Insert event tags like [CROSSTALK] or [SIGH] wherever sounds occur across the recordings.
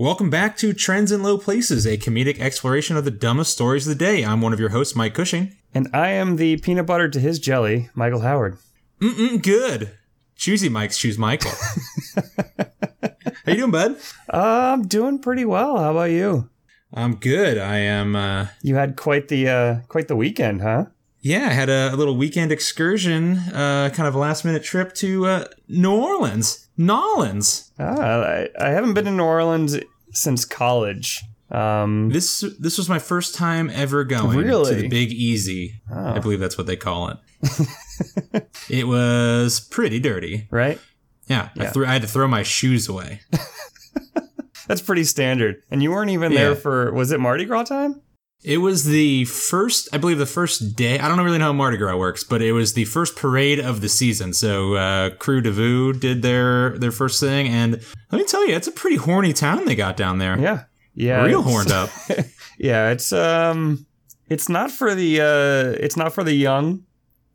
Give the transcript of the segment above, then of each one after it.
Welcome back to Trends in Low Places, a comedic exploration of the dumbest stories of the day. I'm one of your hosts, Mike Cushing. And I am the peanut butter to his jelly, Michael Howard. Mm-mm, good. Choosy Mike's choose Michael. [LAUGHS] How you doing, bud? Uh, I'm doing pretty well. How about you? I'm good. I am. Uh, You had quite the uh, quite the weekend, huh? yeah, I had a, a little weekend excursion, uh, kind of a last minute trip to uh, New Orleans, Nolans. Ah, I, I haven't been to New Orleans since college. Um, This this was my first time ever going to the Big Easy. Oh. I believe that's what they call it. [LAUGHS] it was pretty dirty. right? Yeah, I, threw, I had to throw my shoes away. [LAUGHS] That's pretty standard. And you weren't even there for was it Mardi Gras time? It was the first, I believe, the first day. I don't really know how Mardi Gras works, but it was the first parade of the season. So, uh, Krewe du Vieux did their their first thing, and let me tell you, it's a pretty horny town they got down there. Yeah, yeah, Real horned up. [LAUGHS] Yeah, it's um, it's not for the uh, it's not for the young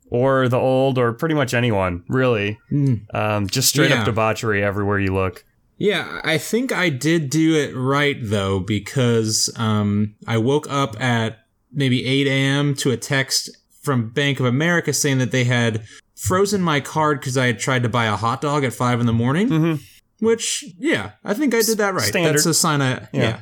or the old or pretty much anyone really. Um, just straight Yeah. up debauchery everywhere you look. Yeah, I think I did do it right though because um, I woke up at maybe 8 a.m. to a text from Bank of America saying that they had frozen my card because I had tried to buy a hot dog at five in the morning. Mhm. Which, yeah, I think I did that right. Standard. That's a sign. I yeah,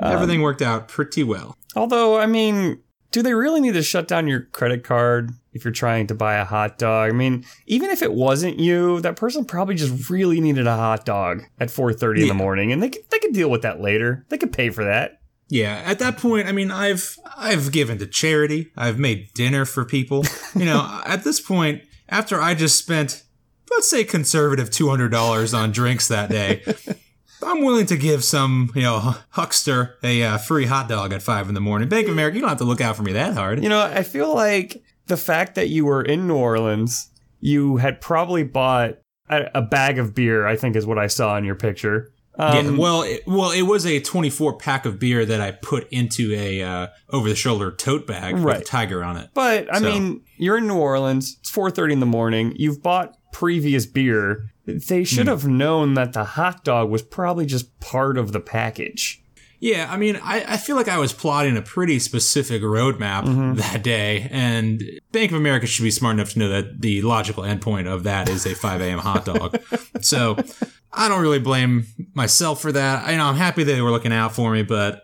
Um, everything worked out pretty well. Although, I mean, do they really need to shut down your credit card if you're trying to buy a hot dog? I mean, even if it wasn't you, that person probably just really needed a hot dog at 4:30 in the morning, and they could, they could deal with that later. They could pay for that. Yeah, at that point, I mean, I've I've given to charity. I've made dinner for people. [LAUGHS] You know, at this point, after I just spent, let's say, conservative two hundred dollars on drinks that day, I'm willing to give some, you know, huckster a uh, free hot dog at five in the morning. Bank of America, you don't have to look out for me that hard. You know, I feel like the fact that you were in New Orleans, you had probably bought a, a bag of beer. I think is what I saw in your picture. Um, yeah, well, it, well, it was a 24 pack of beer that I put into a uh, over the shoulder tote bag with a tiger on it. But I So- mean, you're in New Orleans. It's 4:30 in the morning. You've bought previous beer. They Hmm. should have known that the hot dog was probably just part of the package. Yeah, I mean, I, I feel like I was plotting a pretty specific roadmap Mm-hmm. that day, and Bank of America should be smart enough to know that the logical endpoint of that is a 5 a.m. hot dog. [LAUGHS] so I don't really blame myself for that. I know I'm happy they were looking out for me, but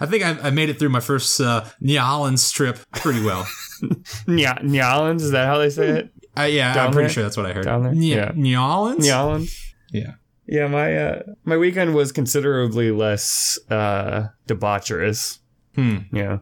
I think I, I made it through my first uh, New Orleans trip pretty well. [LAUGHS] Nya- Nyalans, is that how they say it? Uh, yeah, Down I'm pretty there? sure that's what I heard. Down there? New, Yeah. New Orleans? Nyalans. Yeah. Yeah, my uh, my weekend was considerably less uh, debaucherous. Hmm. Yeah.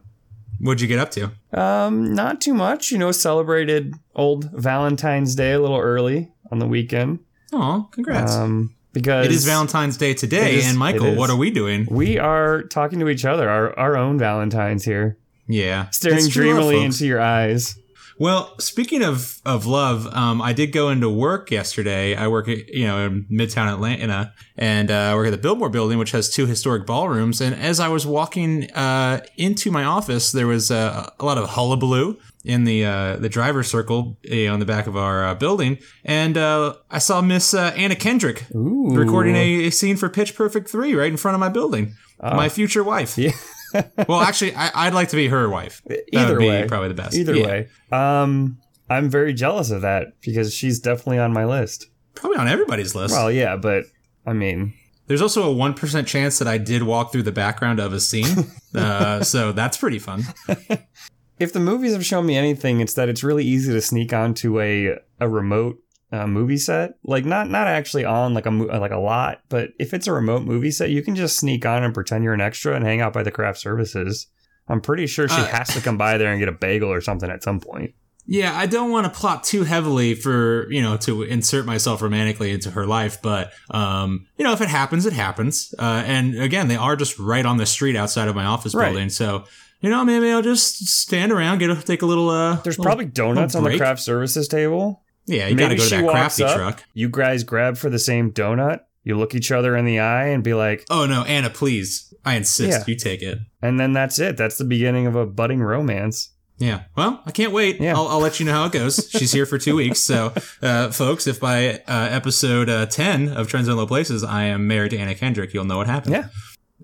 What'd you get up to? Um, not too much. You know, celebrated old Valentine's Day a little early on the weekend. Oh, congrats. Um, because it is Valentine's Day today, is- and Michael, what are we doing? We are talking to each other, our our own Valentines here, Yeah. staring dreamily into your eyes. Well, speaking of of love, um, I did go into work yesterday. I work, at, you know, in Midtown Atlanta, and uh, I work at the Billboard Building, which has two historic ballrooms. And as I was walking uh, into my office, there was uh, a lot of hullabaloo in the uh, the driver's circle you know, on the back of our uh, building, and uh, I saw Miss uh, Anna Kendrick Ooh. recording a, a scene for Pitch Perfect three right in front of my building. My future wife. Yeah. [LAUGHS] well, actually, I, I'd like to be her wife. That Either would be way. probably the best. Either Yeah. way, um, I'm very jealous of that because she's definitely on my list. probably on everybody's list. Well, yeah, but I mean, There's also a one percent chance that I did walk through the background of a scene, [LAUGHS] uh, so that's pretty fun. [LAUGHS] if the movies have shown me anything, it's that it's really easy to sneak onto a a remote uh, movie set. Like not not actually on like a like a lot, but if it's a remote movie set, you can just sneak on and pretend you're an extra and hang out by the craft services. I'm pretty sure she Uh, has to come by there and get a bagel or something at some point. Yeah, I don't want to plot too heavily for you know to insert myself romantically into her life, but um, you know if it happens, it happens. Uh, and again, they are just right on the street outside of my office Right. building, so you know maybe I'll just stand around, get a, take a little. Uh, There's little- probably donuts on the craft services table. Yeah, you got to go to that crafty up, truck. You guys grab for the same donut. You look each other in the eye and be like, Oh no, Anna, please, I insist, Yeah. you take it. and then that's it. That's the beginning of a budding romance. Yeah. Well, I can't wait. Yeah. I'll, I'll let you know how it goes. She's here for two [LAUGHS] weeks. So, uh, folks, if by uh, episode uh, 10 of Trends in Low Places I am married to Anna Kendrick, you'll know what happened. Yeah.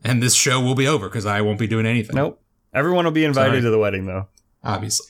and this show will be over because I won't be doing anything. Nope. Everyone will be invited Sorry. to the wedding though. Obviously.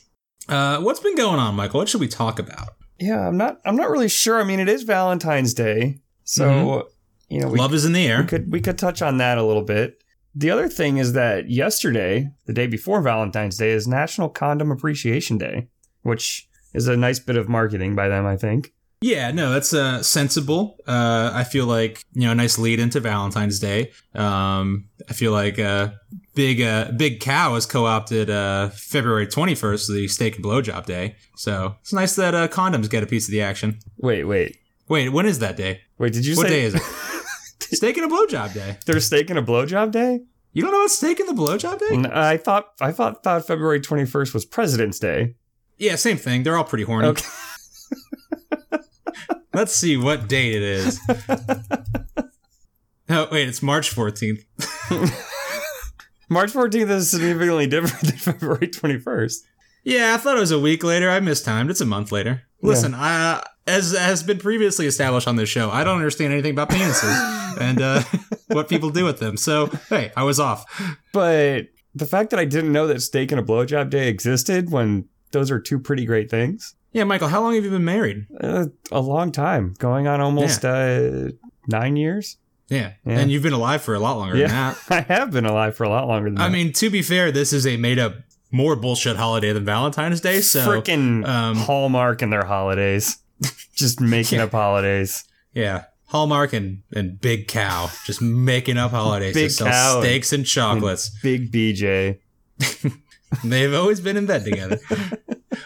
Uh, what's been going on, Michael? What should we talk about? Yeah, I'm not. I'm not really sure. I mean, it is Valentine's Day, so Mhm. you know we, Love is in the air. we could we could touch on that a little bit. The other thing is that yesterday, the day before Valentine's Day, is National Condom Appreciation Day, which is a nice bit of marketing by them, I think. Yeah, no, that's uh, sensible. Uh, I feel like you know a nice lead into Valentine's Day. Um, I feel like uh, big uh, big cow has co-opted uh, February twenty first, the steak and blowjob day. So it's nice that uh, condoms get a piece of the action. Wait, wait, Wait, when is that day? wait. Did you say What say day is it? [LAUGHS] steak and a blowjob day. there's steak and a blowjob day? You don't know what steak and the blowjob day? I thought I thought thought February 21st was President's Day. Yeah, same thing. They're all pretty horny. Okay. Let's see what date it is. [LAUGHS] oh wait, it's March fourteenth. [LAUGHS] March 14th is significantly different than February 21st. Yeah, I thought it was a week later. I mistimed. It's a month later. Listen, I, as has been previously established on this show, I don't understand anything about penises and uh, [LAUGHS] what people do with them. So, hey, I was off. But the fact that I didn't know that steak and a blowjob day existed when those are two pretty great things. Yeah, Michael, how long have you been married? Uh, a long time, going on almost uh, nine years. Yeah. Yeah. and you've been alive for a lot longer than that. [LAUGHS] I have been alive for a lot longer than I that. I mean, to be fair, this is a made up more bullshit holiday than Valentine's Day. So, freaking um, Hallmark and their holidays, [LAUGHS] just making Yeah. up holidays. yeah. Hallmark and, and Big Cow just making up holidays Big to Cow steaks and chocolates. Big BJ. [LAUGHS] They've always been in bed together.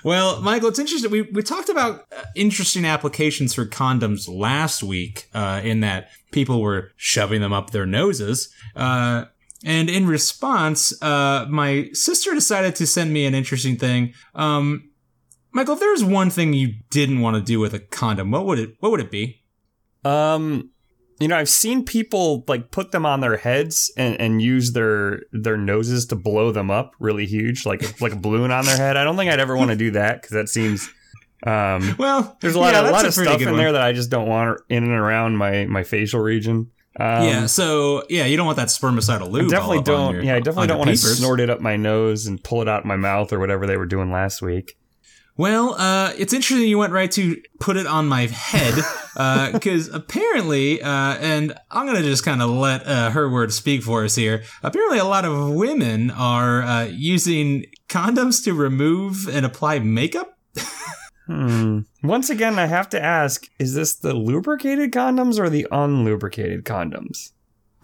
Well, Michael, it's interesting. We, we talked about uh, interesting applications for condoms last week, uh, in that people were shoving them up their noses. Uh, and in response, uh, my sister decided to send me an interesting thing. Um, Michael, if there was one thing you didn't want to do with a condom, what would it what would it be? Um, you know, I've seen people like put them on their heads and, and use their their noses to blow them up really huge, like like a balloon on their head. I don't think I'd ever want to do that because that seems. Um, Well, there's a lot, yeah, a that's lot of stuff in one. there that I just don't want in and around my my facial region. Um, yeah, so yeah, you don't want that spermicidal I lube. definitely all up don't. your- yeah, I definitely don't want to snort it up my nose and pull it out my mouth or whatever they were doing last week. Well, uh, it's interesting you went right to put it on my head, [LAUGHS] because apparently, uh, and I'm gonna just kind of let uh, her words speak for us here. Apparently, a lot of women are uh, using condoms to remove and apply makeup. Hmm. Once again, I have to ask: Is this the lubricated condoms or the unlubricated condoms?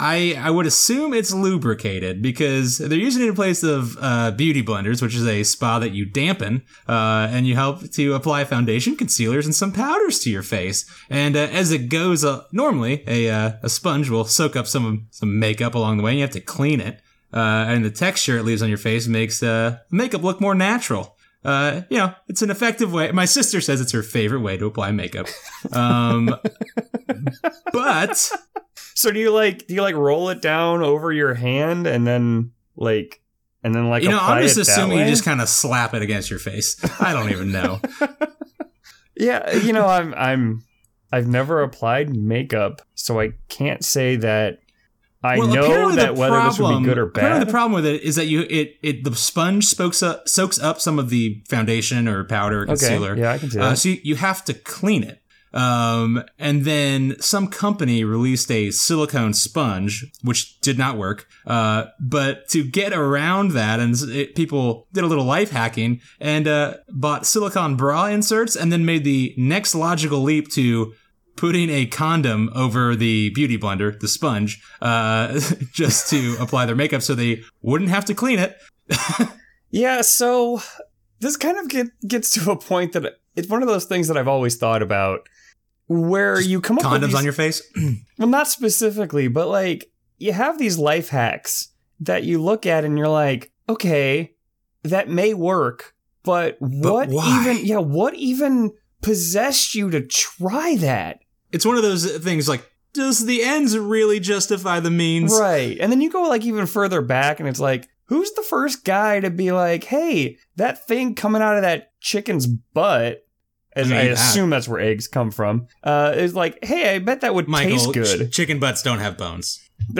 I, I would assume it's lubricated because they're using it in place of uh, beauty blenders, which is a spa that you dampen uh, and you help to apply foundation, concealers, and some powders to your face. And uh, as it goes, uh, normally a uh, a sponge will soak up some some makeup along the way. and You have to clean it, uh, and the texture it leaves on your face makes makeup look more natural. You know, it's an effective way. My sister says it's her favorite way to apply makeup. Um, [LAUGHS] but So do you like do you like roll it down over your hand and then like and then like you know, I'm just assuming you just kind of slap it against your face. I don't even know. [LAUGHS] yeah you know I'm I'm I've never applied makeup so I can't say that I Well, know that the whether this would problem- be good or bad. the problem with it is that you it it the sponge soaks up soaks up some of the foundation or powder or okay, concealer. yeah, I can see Uh, so you, you have to clean it. Um, and then some company released a silicone sponge, which did not work. Uh, but to get around that, and it, people did a little life hacking and uh, bought silicone bra inserts, and then made the next logical leap to putting a condom over the beauty blender, the sponge, uh, [LAUGHS] just to apply their makeup, so they wouldn't have to clean it. [LAUGHS] Yeah, so this kind of get, gets to a point that it's one of those things that I've always thought about where you come up with Condoms on your face. [CLEARS THROAT] well not specifically, but like you have these life hacks that you look at and you're like, okay, that may work, but what why? even yeah, what even possessed you to try that? it's one of those things like does the ends really justify the means Right. And then you go like even further back and it's like, who's the first guy to be like, hey, that thing coming out of that chicken's butt, as I I, mean, uh, assume that's where eggs come from, uh, is like, hey, I bet that would michael taste good. ch- chicken butts don't have bones [LAUGHS]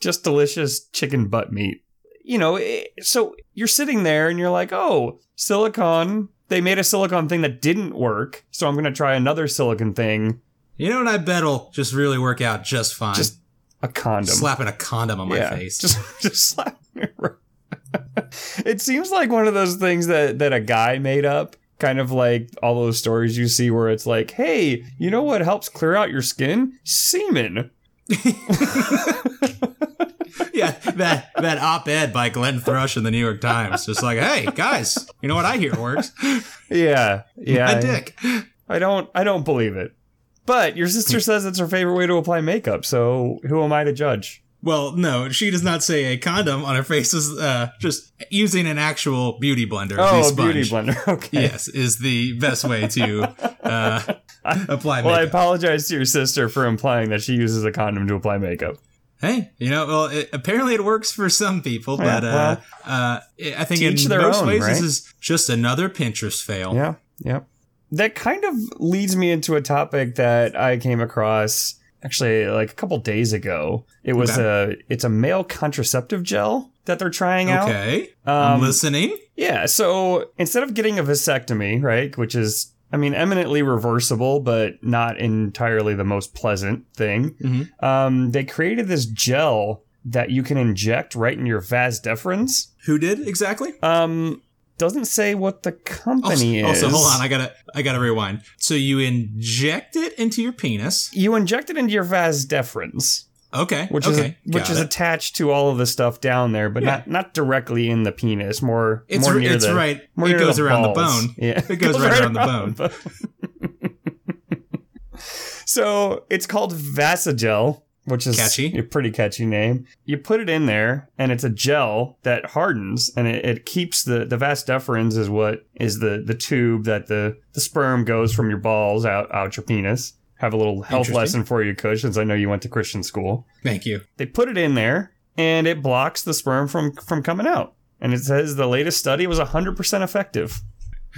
Just delicious chicken butt meat. You know, eh, so you're sitting there and you're like, oh, silicone. They made a silicone thing that didn't work, so I'm going to try another silicone thing. You know what I bet'll just really work out just fine? Just a condom. slapping a condom on my yeah, face. Just, [LAUGHS] just slap. It seems like one of those things that that a guy made up. Kind of like all those stories you see where it's like, hey, you know what helps clear out your skin? Semen. [LAUGHS] yeah, that that op-ed by Glenn Thrush in the New York Times, just like, hey guys, you know what I hear works? Yeah, yeah. My dick. I don't, I don't believe it. But your sister [LAUGHS] says it's her favorite way to apply makeup, so who am I to judge? Well, no, she does not say a condom on her face is uh, just using an actual beauty blender. Oh, beauty blender. [LAUGHS] Okay. Yes, is the best way to uh, [LAUGHS] apply Well, I apologize to your sister for implying that she uses a condom to apply makeup. hey, you know, well, it, apparently it works for some people, Yeah, but uh, uh, I think in most own, ways this is just another Pinterest fail. Yeah, yeah. That kind of leads me into a topic that I came across actually like a couple days ago. It was a it's a male contraceptive gel that they're trying out. Okay, I'm Um, listening. Yeah, so instead of getting a vasectomy, right, which is I mean eminently reversible but not entirely the most pleasant thing, Mhm. um, they created this gel that you can inject right in your vas deferens. Who did exactly? Um, doesn't say what the company oh, oh, also, is. Also, hold on, I gotta, I gotta rewind. So you inject it into your penis. you inject it into your vas deferens, Okay, which okay, is which is it. attached to all of the stuff down there, but Yeah. not not directly in the penis. More It's more near it's the right. more It goes around the bone. Yeah, It goes right around the bone. bone. [LAUGHS] so it's called Vasalgel, which is Catchy. a pretty catchy name. You put it in there, and it's a gel that hardens, and it, it keeps the the vas deferens is what is the the tube that the the sperm goes from your balls out out your penis. Have a little health lesson for you, Kush, since I know you went to Christian school. Thank you. They put it in there, and it blocks the sperm from from coming out. And it says the latest study was 100% effective.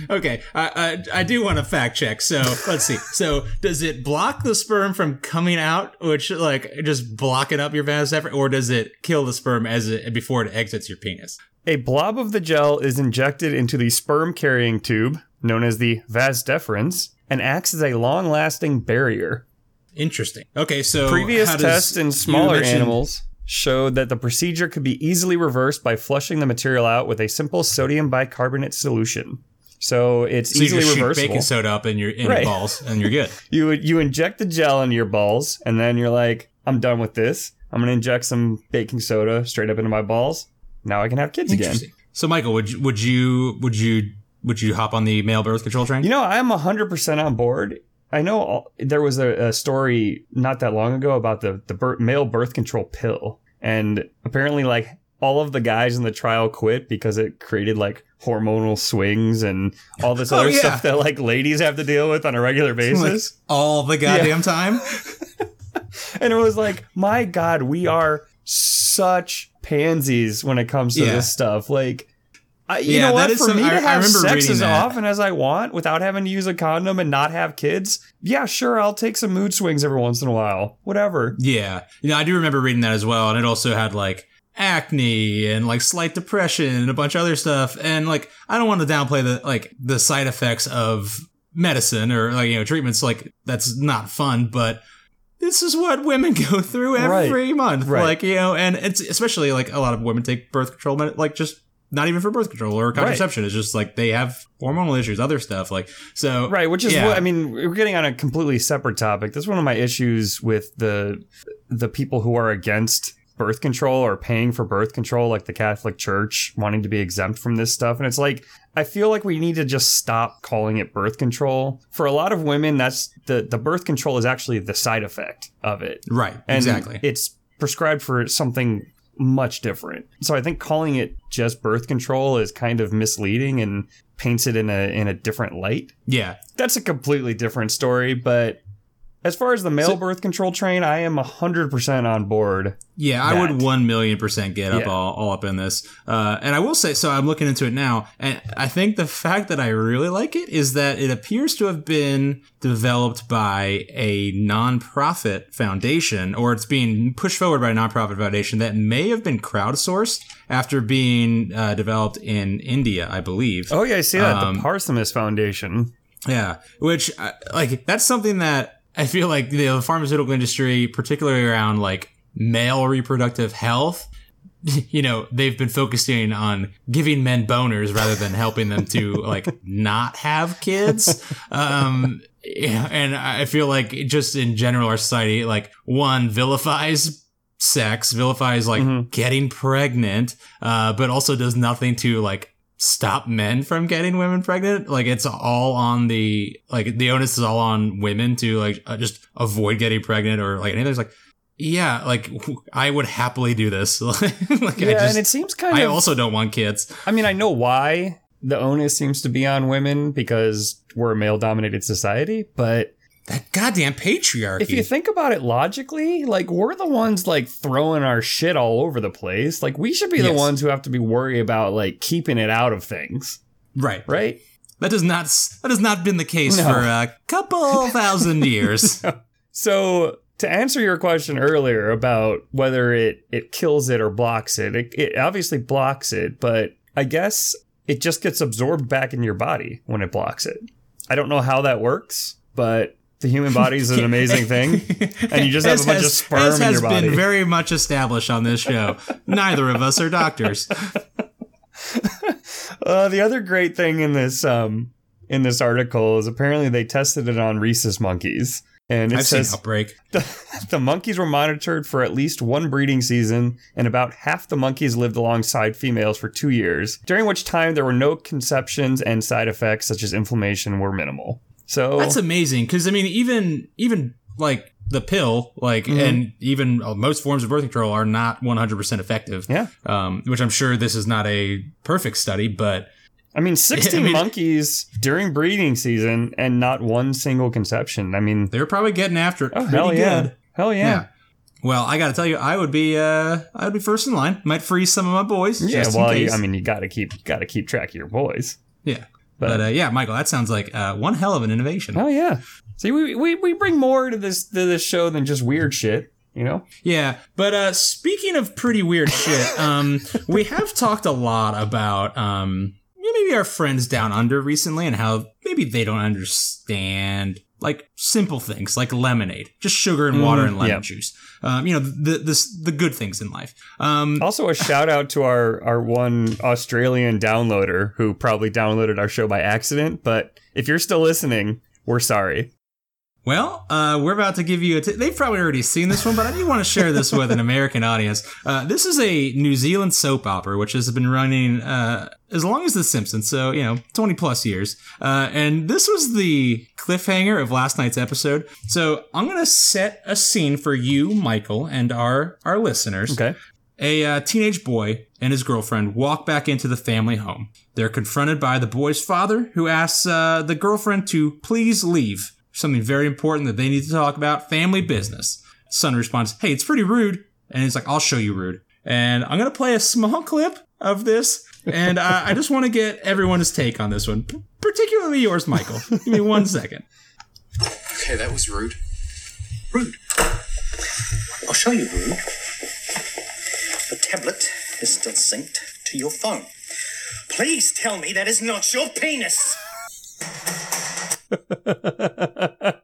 Okay, I, I I do want to fact check. So let's see. So does it block the sperm from coming out, which like just blocking up your vas effort, or does it kill the sperm as it before it exits your penis? A blob of the gel is injected into the sperm carrying tube, known as the vas deferens, and acts as a long lasting barrier. Interesting. Okay, so Previous tests in smaller animals showed that the procedure could be easily reversed by flushing the material out with a simple sodium bicarbonate solution. So it's So you easily just shoot baking soda up in your in Right. your balls, and you're good. [LAUGHS] You you inject the gel into your balls, and then you're like, I'm done with this. I'm gonna inject some baking soda straight up into my balls. Now I can have kids again. So Michael, would you, would you would you would you hop on the male birth control train? You know, I'm 100% on board. I know all, there was a, a story not that long ago about the, the bir- male birth control pill. And apparently, like, all of the guys in the trial quit because it created, like, hormonal swings and all this [LAUGHS] Oh, other yeah. stuff that, like, ladies have to deal with on a regular Like, basis. all the goddamn time. [LAUGHS] [LAUGHS] and it was like, my God, we are such pansies when it comes to Yeah. this stuff. Like, I, you Yeah, know what? For some- me to I have remember sex as that. often as I want without having to use a condom and not have kids, yeah, sure, I'll take some mood swings every once in a while. Whatever. Yeah. You know, I do remember reading that as well, and it also had like acne and like slight depression and a bunch of other stuff. And like, I don't want to downplay the like the side effects of medicine or like you know treatments. Like that's not fun, but this is what women [LAUGHS] go through every month. Right. Like you know, and it's especially like a lot of women take birth control, med- like just. Not even for birth control or contraception. It's just like they have hormonal issues, other stuff. Like so, Right, which is Yeah. what I mean. We're getting on a completely separate topic. That's one of my issues with the the people who are against birth control or paying for birth control, like the Catholic Church wanting to be exempt from this stuff. And it's like I feel like we need to just stop calling it birth control. For a lot of women, that's the the birth control is actually the side effect of it. right? And exactly. It's prescribed for something much different. So I think calling it just birth control is kind of misleading and paints it in a in a different light yeah, that's a completely different story, but as far as the male birth control train, I am 100% on board. Yeah, I would one million percent get up Yeah. all, all up in this. Uh, and I will say, so I'm looking into it now, and I think the fact that I really like it is that it appears to have been developed by a nonprofit foundation, or it's being pushed forward by a nonprofit foundation that may have been crowdsourced after being uh, developed in India, I believe. Oh, yeah, I see that. Um, the Parsemus Foundation. Yeah, which uh, like that's something that I feel like the pharmaceutical industry, particularly around like male reproductive health, [LAUGHS] you know, they've been focusing on giving men boners rather than helping them to [LAUGHS] like not have kids. Um, and I feel like just in general, our society like one vilifies sex, vilifies like Mhm. getting pregnant, uh, but also does nothing to like stop men from getting women pregnant. Like it's all on the like the onus is all on women to like uh, just avoid getting pregnant or like anything. It's like yeah, like I would happily do this. [LAUGHS] like I Yeah, just, and it seems kind I of. also don't want kids. I mean, I know why the onus seems to be on women because we're a male dominated society, but That goddamn patriarchy. if you think about it logically, like we're the ones like throwing our shit all over the place. Like we should be the ones who have to be worried about like keeping it out of things, right. right? That does not that has not been the case No. for a couple [LAUGHS] thousand years. [LAUGHS] So to answer your question earlier about whether it it kills it or blocks it, it, it obviously blocks it, but I guess it just gets absorbed back in your body when it blocks it. I don't know how that works, but the human body is an amazing thing, and you just have As a bunch has- of sperm in your body. has been very much established on this show. Neither of us are doctors. [LAUGHS] Uh, the other great thing in this um in this article is apparently they tested it on rhesus monkeys, and it I've seen says Outbreak. [LAUGHS] the monkeys were monitored for at least one breeding season, and about half the monkeys lived alongside females for two years, during which time there were no conceptions and side effects such as inflammation were minimal. So That's amazing because I mean, even even like the pill, like, Mhm. and even uh, most forms of birth control are not 100% effective. yeah, Um, which I'm sure this is not a perfect study, but I mean, sixty [LAUGHS] I mean- monkeys during breeding season and not one single conception. I mean, they're probably getting after it oh hell yeah, good. hell yeah. Well, I got to tell you, I would be, uh, I would be first in line. Might freeze some of my boys. Yeah, well, you. I mean, you got to keep got to keep track of your boys. yeah. But, But, uh, yeah, Michael, that sounds like uh, one hell of an innovation. oh yeah, see, we, we we bring more to this to this show than just weird shit. You know, Yeah, but uh, speaking of pretty weird shit, [LAUGHS] um, we have talked a lot about um, maybe our friends down under recently and how maybe they don't understand like simple things like lemonade, just sugar and water Mm, and lemon yeah. juice. Um, you know the, the the good things in life. Um, also a shout out to our our one Australian downloader who probably downloaded our show by accident. But if you're still listening, we're sorry. Well, uh, we're about to give you a. T- they've probably already seen this one, but I do want to share this with an American audience. Uh, this is a New Zealand soap opera which has been running uh, as long as The Simpsons, so you know, twenty plus years. Uh, and this was the cliffhanger of last night's episode. So I'm gonna set a scene for you, Michael, and our our listeners. Okay. A uh, teenage boy and his girlfriend walk back into the family home. They're confronted by the boy's father, who asks uh, the girlfriend to please leave. Something very important that they need to talk about family business. Son responds, Hey, it's pretty rude. And he's like, I'll show you rude. And I'm going to play a small [LAUGHS] clip of this. And uh, I just want to get everyone's take on this one, p- particularly yours, Michael. Give me one second. Okay, that was rude. Rude. I'll show you rude. The tablet is still synced to your phone. Please tell me that is not your penis. [LAUGHS]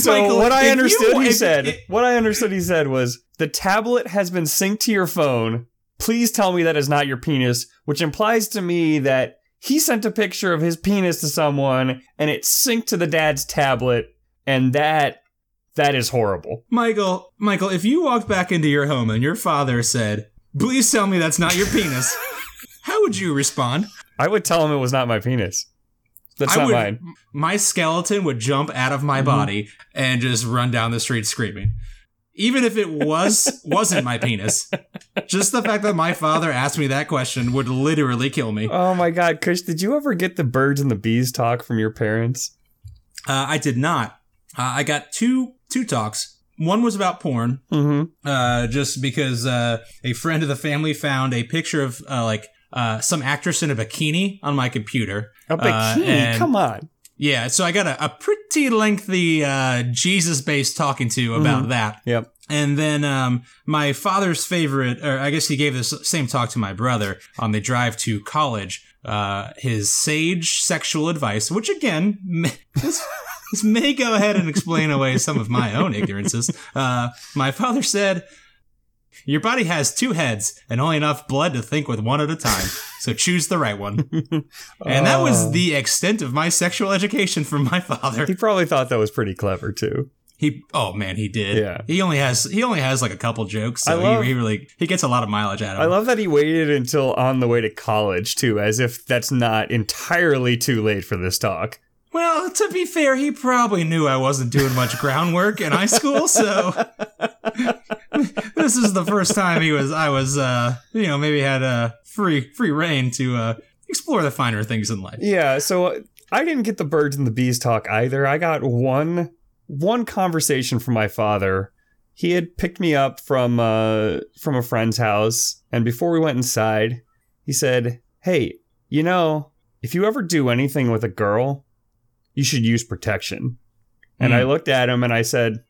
So Michael, what I you- understood he if- said, if- what I understood he said was the tablet has been synced to your phone. Please tell me that is not your penis, which implies to me that he sent a picture of his penis to someone and it synced to the dad's tablet and that that is horrible. Michael, Michael, if you walked back into your home and your father said, "Please tell me that's not your penis," [LAUGHS] how would you respond? I would tell him it was not my penis. That's I not would, mine. My skeleton would jump out of my body and just run down the street screaming. Even if it was [LAUGHS] wasn't my penis, just the fact that my father asked me that question would literally kill me. Oh my god, Kush, did you ever get the birds and the bees talk from your parents? Uh, I did not. Uh, I got two two talks. One was about porn, Mm-hmm. uh, just because uh, a friend of the family found a picture of uh, like uh, some actress in a bikini on my computer. A Uh, bikini? and- Come on. Yeah, so I got a, a pretty lengthy uh, Jesus based talking to about that. Yep. And then um, my father's favorite, or I guess he gave this same talk to my brother on the drive to college. Uh, his sage sexual advice, which again, [LAUGHS] this, this may go ahead and explain away some of my own ignorances. Uh, my father said, "Your body has two heads and only enough blood to think with one at a time. So choose the right one." [LAUGHS] And that was Oh. the extent of my sexual education from my father. He probably thought that was pretty clever too. He oh man, he did. Yeah. He only has he only has like a couple jokes, so I love- he, he really he gets a lot of mileage out of I love that he waited until on the way to college too, as if that's not entirely too late for this talk. Well, to be fair, he probably knew I wasn't doing much groundwork in high school, so [LAUGHS] this is the first time he was I was uh you know maybe had a free free reign to uh explore the finer things in life. Yeah, so I didn't get the birds and the bees talk either. I got one one conversation from my father. He had picked me up from uh from a friend's house, and before we went inside, he said, "Hey, you know, if you ever do anything with a girl, you should use protection." And Hmm. I looked at him and I said,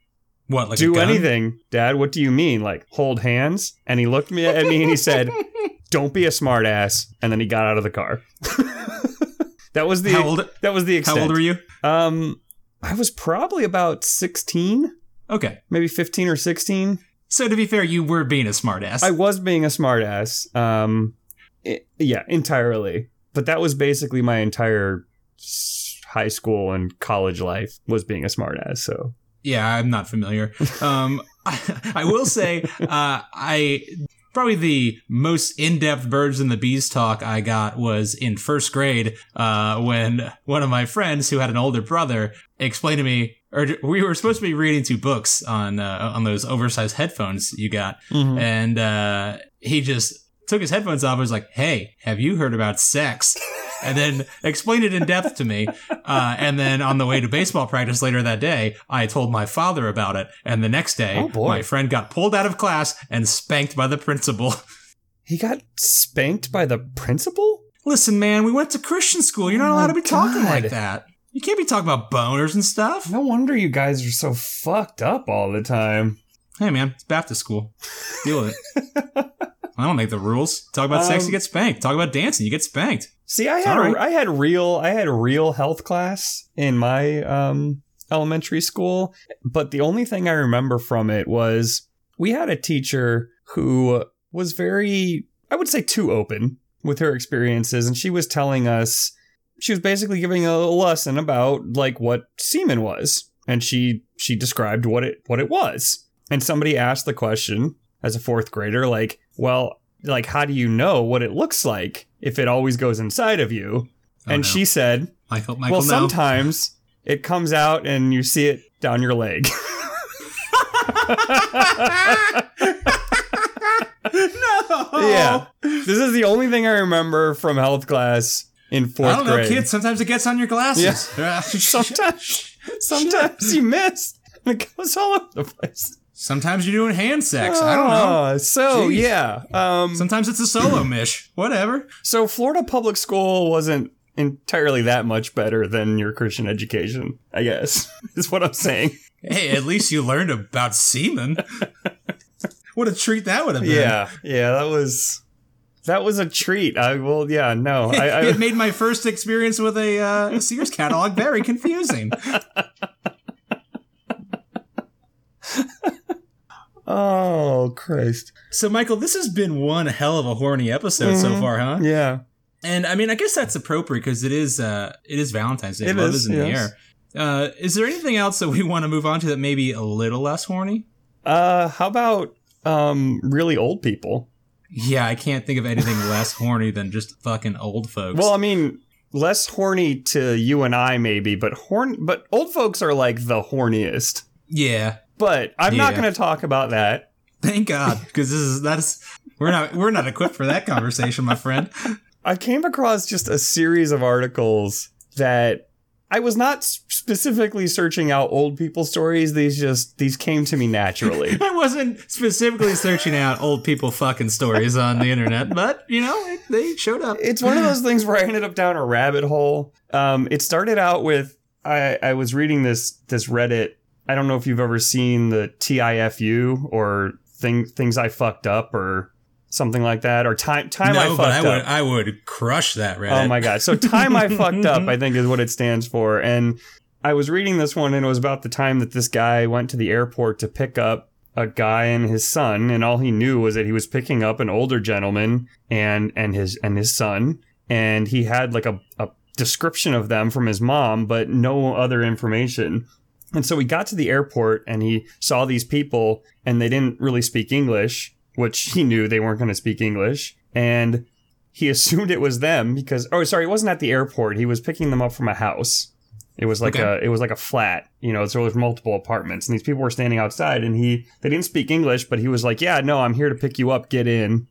What like do anything, Dad. What do you mean? Like hold hands? And he looked me at me and he said, [LAUGHS] "Don't be a smartass." And then he got out of the car. [LAUGHS] that was the How old that was the extent. how old were you? Um, I was probably about sixteen, Okay. maybe fifteen or sixteen. So to be fair, you were being a smartass. I was being a smartass. Um, i- yeah, entirely. But that was basically my entire high school and college life was being a smartass. So Yeah, I'm not familiar. Um, [LAUGHS] I, I will say, uh, I probably the most in-depth birds and the bees talk I got was in first grade uh, when one of my friends who had an older brother explained to me, or we were supposed to be reading two books on uh, on those oversized headphones you got, and uh, he just took his headphones off and was like, "Hey, have you heard about sex?" And then explained it in depth to me. Uh, and then on the way to baseball practice later that day, I told my father about it. And the next day, Oh, my friend got pulled out of class and spanked by the principal. he got spanked by the principal. Listen, man, we went to Christian school. You're not Oh allowed to be talking like that. You can't be talking about boners and stuff. No wonder you guys are so fucked up all the time. Hey, man, it's Baptist school. Deal with it. [LAUGHS] I don't make the rules. Talk about sex, Um, you get spanked. Talk about dancing, you get spanked. See, I had Sorry. a, I had real I had real health class in my um, elementary school, but the only thing I remember from it was we had a teacher who was very I would say too open with her experiences, and she was telling us she was basically giving a lesson about like what semen was, and she she described what it what it was, and somebody asked the question as a fourth grader, like, well, like how do you know what it looks like if it always goes inside of you? Oh, and no. she said, Michael, Michael, well, no. sometimes it comes out and you see it down your leg. [LAUGHS] no. yeah. This is the only thing I remember from health class in fourth I don't know, grade. kids. Sometimes it gets on your glasses. Yeah. [LAUGHS] sometimes [LAUGHS] sometimes you miss and it goes all over the place. Sometimes you're doing hand sex. I don't know. Oh, so Jeez. yeah. Um Sometimes it's a solo [CLEARS THROAT] mish. Whatever. so Florida public school wasn't entirely that much better than your Christian education, I guess. [LAUGHS] Is what I'm saying. Hey, at least you learned about semen. [LAUGHS] what a treat that would have been. Yeah. Yeah, that was that was a treat. I will yeah, no. I, [LAUGHS] I it made my first experience with a uh, Sears catalog very confusing. Oh Christ. So, Michael, this has been one hell of a horny episode so Mhm. far, huh? Yeah. And I mean, I guess that's appropriate because it is uh, it is Valentine's Day. It Love is, is in the air. Uh, is there anything else that we want to move on to that may be a little less horny? Uh how about um really old people? Yeah, I can't think of anything [LAUGHS] less horny than just fucking old folks. Well, I mean, less horny to you and I maybe, but horn but old folks are like the horniest. yeah, But I'm not going to talk about that. thank God, because this is that's we're not we're not equipped for that conversation, my friend. I came across just a series of articles that I was not specifically searching out old people stories. These just these came to me naturally. [LAUGHS] I wasn't specifically searching out old people fucking stories on the internet, but you know, it, they showed up. it's one of those things where I ended up down a rabbit hole. Um, it started out with I, I was reading this this Reddit. I don't know if you've ever seen the TIFU or thing things I fucked up or something like that or time time I fucked but I up. would I would crush that Reddit. Oh my god. So time I [LAUGHS] fucked up, I think is what it stands for. And I was reading this one and it was about the time that this guy went to the airport to pick up a guy and his son and all he knew was that he was picking up an older gentleman and and his and his son and he had like a, a description of them from his mom but no other information. And so he got to the airport and he saw these people and they didn't really speak English, which he knew they weren't going to speak English. And he [LAUGHS] assumed it was them because oh sorry, it wasn't at the airport. He was picking them up from a house. It was like Okay. a it was like a flat, you know, so there was multiple apartments and these people were standing outside and he they didn't speak English, but he was like, "Yeah, no, I'm here to pick you up. Get in."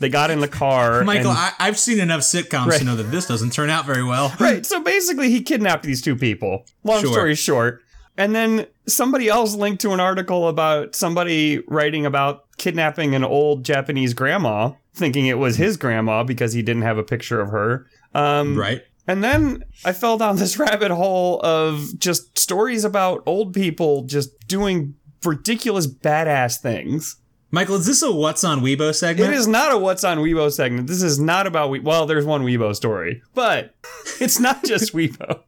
They got in the car. [LAUGHS] Michael, and- I, I've seen enough sitcoms Right. to know that this doesn't turn out very well. [LAUGHS] Right. So basically, he kidnapped these two people. Long Sure. story short. And then somebody else linked to an article about somebody writing about kidnapping an old Japanese grandma, thinking it was his grandma because he didn't have a picture of her. Um, Right. And then I fell down [LAUGHS] this rabbit hole of just stories about old people just doing ridiculous badass things. Michael, is this a What's on Weibo segment? It is not a What's on Weibo segment. This is not about we. Well, there's one Weibo story, but it's not just [LAUGHS] Weibo.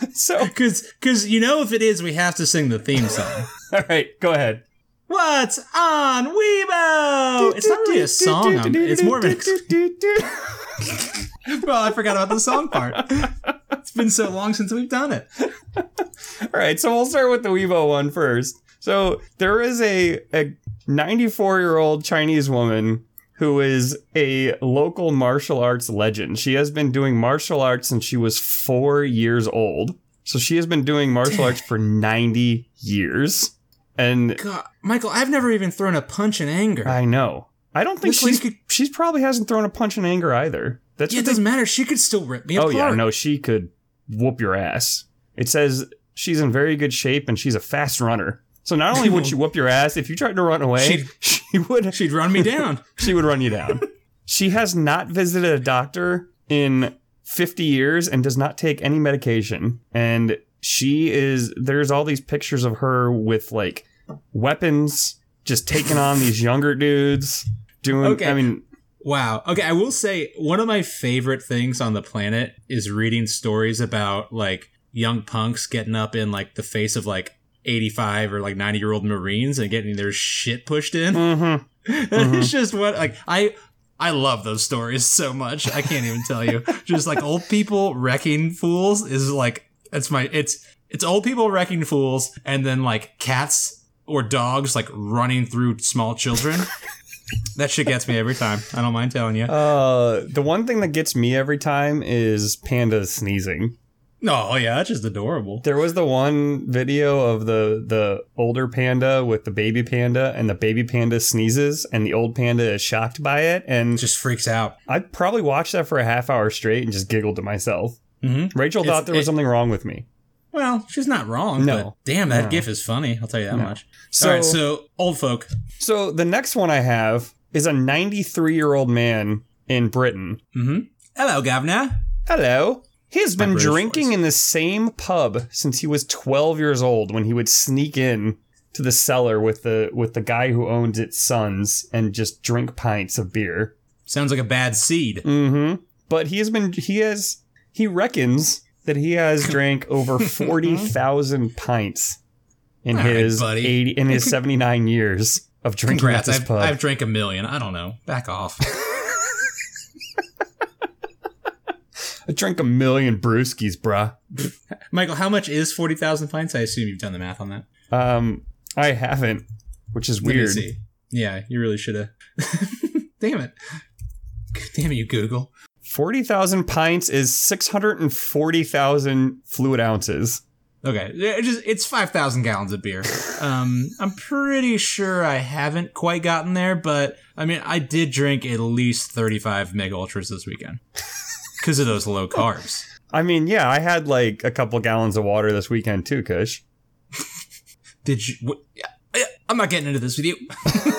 [LAUGHS] So, [LAUGHS] Because, because you know, if it is, we have to sing the theme song. [LAUGHS] all right, go ahead. What's on Weibo? It's not really a song. um, It's more of an. well, I forgot about the song part. It's been so long since we've done it. All right, so we'll start with the Weibo one first. So there is a a 94 year old Chinese woman who is a local martial arts legend. She has been doing martial arts since she was four years old. So she has been doing martial arts for 90 years. And God, Michael, I've never even thrown a punch in anger. I know. I don't think This she's could- she's probably hasn't thrown a punch in anger either. That's yeah, it doesn't matter. She could still rip me Oh apart. yeah, no, she could whoop your ass. It says she's in very good shape and she's a fast runner. So not only would she whoop your ass, if you tried to run away, She'd- she would She'd run me down. [LAUGHS] she would run you down. she has not visited a doctor in 50 years and does not take any medication. And she is there's all these pictures of her with like weapons just taking on these younger dudes doing Okay. I mean Wow. Okay, I will say one of my favorite things on the planet is reading stories about like young punks getting up in like the face of like 85 or like 90 year old Marines and getting their shit pushed in. mhm. [LAUGHS] It's just what like I I love those stories so much. I can't even tell you. [LAUGHS] Just like old people wrecking fools is like it's my it's it's old people wrecking fools and then like cats or dogs like running through small children. [LAUGHS] that shit gets me every time. I don't mind telling you. Uh, the one thing that gets me every time is pandas sneezing. No, oh yeah, that's just adorable. There was the one video of the the older panda with the baby panda, and the baby panda sneezes, and the old panda is shocked by it. And just freaks out. I probably watched that for a half hour straight and just giggled to myself. Mm-hmm. Rachel It's- thought there was it- something wrong with me. Well, she's not wrong. No. but damn, that No. gif is funny. I'll tell you that No. much. So- All right, so old folk. So the next one I have is a 93 year old man in Britain. Mm-hmm. Hello, governor. Hello. He's been drinking voice. in the same pub since he was 12 years old when he would sneak in to the cellar with the with the guy who owns its sons and just drink pints of beer. Sounds like a bad seed. Mm-hmm. But he has been he has he reckons that he has [LAUGHS] drank over [LAUGHS] 40,000 pints in All right, his buddy. 80 in his [LAUGHS] 79 years of drinking Congrats. at this I've, pub. I've drank a million. I don't know. Back off. I drank a million brewskis, bruh. [LAUGHS] Michael, how much is 40,000 pints? I assume you've done the math on that. Um, I haven't, which is weird. Yeah, you really should have. [LAUGHS] Damn it. Damn you, Google. 40,000 pints is 640,000 fluid ounces. Okay, it just it's five thousand gallons of beer. [LAUGHS] Um, I'm pretty sure I haven't quite gotten there, but I mean, I did drink at least thirty-five mega ultras this weekend because of those low carbs. I mean, yeah, I had like a couple gallons of water this weekend too, Kush. [LAUGHS] Did you? What, I'm not getting into this with you. [LAUGHS]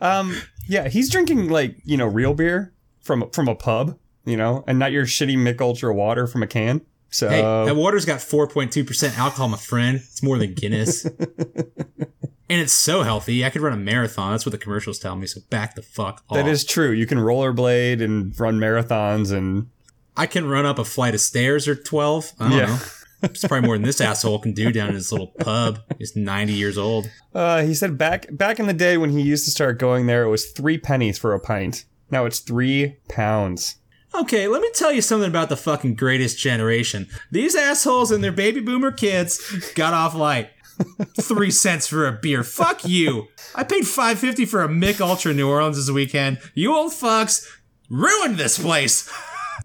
Um, yeah, he's drinking like you know real beer from from a pub, you know, and not your shitty Mich Ultra water from a can. So Hey, that water's got 4.2% alcohol, my friend. It's more than Guinness. [LAUGHS] and it's so healthy. I could run a marathon. That's what the commercials tell me. So back the fuck off. that is true. You can rollerblade and run marathons and I can run up a flight of stairs or 12. I don't Yeah. know. It's probably more than this asshole can do down in his little pub. He's 90 years old. Uh, he said back back in the day when he used to start going there, it was three pennies for a pint. Now it's three pounds. Okay, let me tell you something about the fucking greatest generation. These assholes and their baby boomer kids got off light. Three cents for a beer. Fuck you. I paid five fifty for a Mich Ultra New Orleans this weekend. You old fucks ruined this place.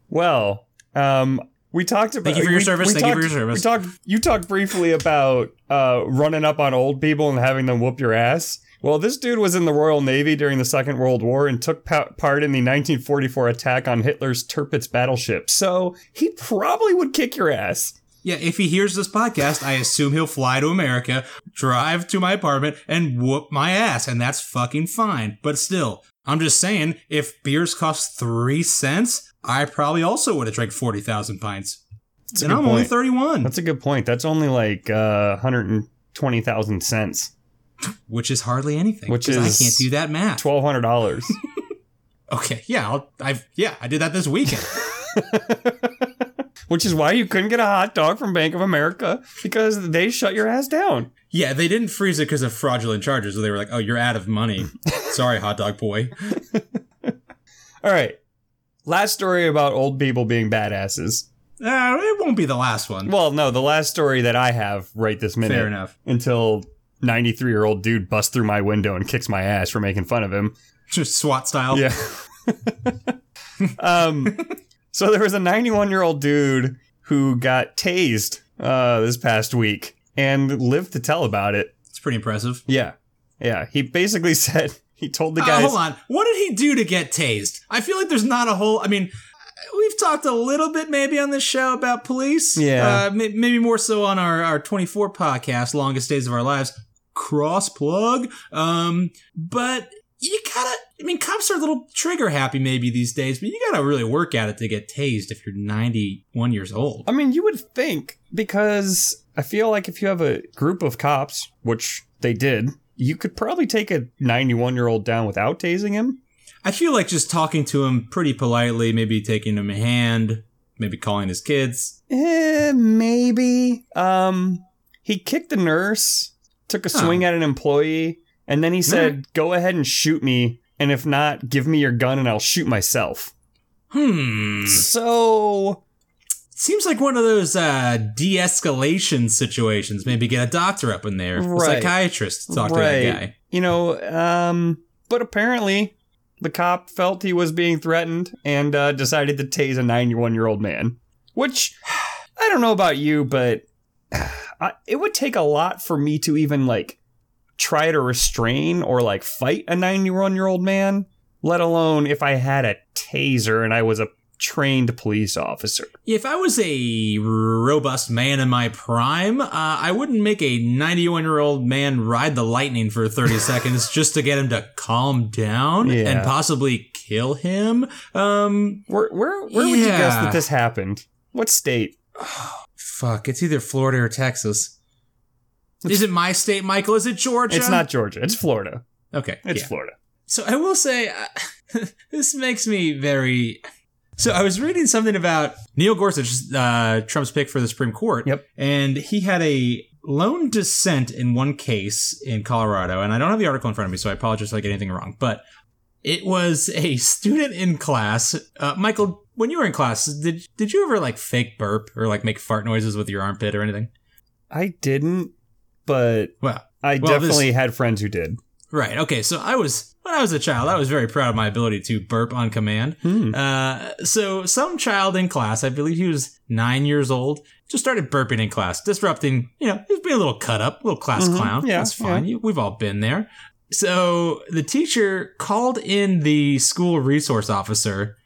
Well, um, we talked about. Thank you for your we- service. we Thank you for talked- your service. We talked. You talked briefly about uh, running up on old people and having them whoop your ass. Well, this dude was in the Royal Navy during the Second World War and took pa- part in the 1944 attack on Hitler's Tirpitz battleship. So he probably would kick your ass. Yeah, if he hears this podcast, I assume he'll fly to America, drive to my apartment, and whoop my ass, and that's fucking fine. But still, I'm just saying, if beers cost three cents, I probably also would have drank 40,000 pints. a and I'm only 31, That's a good point. That's only like uh, 120,000 cents, which is hardly anything. Which is I can't do that math. $1,200. [LAUGHS] Okay, yeah, I'll, I've yeah, I did that this weekend. [LAUGHS] Which is why you couldn't get a hot dog from Bank of America because they shut your ass down. yeah, they didn't freeze it because of fraudulent charges. So they were like, "Oh, you're out of money. [LAUGHS] Sorry, hot dog boy." [LAUGHS] All right. Last story about old people being badasses. Uh, it won't be the last one. Well, no, the last story that I have right this minute. Fair enough. Until 93 year old dude busts through my window and kicks my ass for making fun of him. Just SWAT style. Yeah. [LAUGHS] um, so there was a 91 year old dude who got tased uh, this past week and lived to tell about it. It's pretty impressive. Yeah. Yeah. He basically [LAUGHS] said, he told the Uh, guys. hold on. What did he do to get tased? I feel like there's not a whole. I mean, we've talked a little bit maybe on this show about police. Yeah. Uh, may- maybe more so on our, our 24 podcast, Longest Days of Our Lives. Cross plug. Um, but you gotta. I mean, cops are a little trigger happy maybe these days, but you gotta really work at it to get tased if you're 91 years old. I mean, you would think because I feel like if you have a group of cops, which they did, you could probably take a 91 year old down without tasing him. I feel like just talking to him pretty politely, maybe taking him a hand, maybe calling his kids. Eh, maybe. Um, he kicked the nurse, took a swing at an employee, and then he said, "Go ahead and shoot me, and if not, give me your gun and I'll shoot myself." Hmm. So Seems like one of those uh, de-escalation situations. Maybe get a doctor up in there, a psychiatrist, to talk to that guy. you know, um, but apparently the cop felt he was being threatened and uh, decided to tase a 91 year old man. Which [SIGHS] I don't know about you, but [SIGHS] I, it would take a lot for me to even like try to restrain or like fight a 91 year old man, let alone if I had a taser and I was a trained police officer. If I was a robust man in my prime, uh, I wouldn't make a 91-year-old man ride the lightning for 30 [LAUGHS] seconds just to get him to calm down Yeah. and possibly kill him. Um, Where where where would you guess that this happened? What state? [SIGHS] fuck, it's either Florida or Texas. Is it my state, Michael? Is it Georgia? It's not Georgia. It's Florida. Okay, It's yeah. Florida. So I will say, uh, [LAUGHS] this makes me very. So I was reading something about Neil Gorsuch, uh, Trump's pick for the Supreme Court. Yep. And he had a lone dissent in one case in Colorado, and I don't have the article in front of me, so I apologize if I get anything wrong. But it was a student in class. Uh, Michael, when you were in class, did did you ever like fake burp or like make fart noises with your armpit or anything? I didn't, but Well, I Well, definitely had friends who did. Right. Okay. So I was when I was a child, I was very proud of my ability to burp on command. Hmm. Uh, so some child in class, I believe he was nine years old, just started burping in class, disrupting. You know, he was being a little cut up, a little class Mhm. clown. Yeah, That's fine. You, we've all been there. So the teacher called in the school resource officer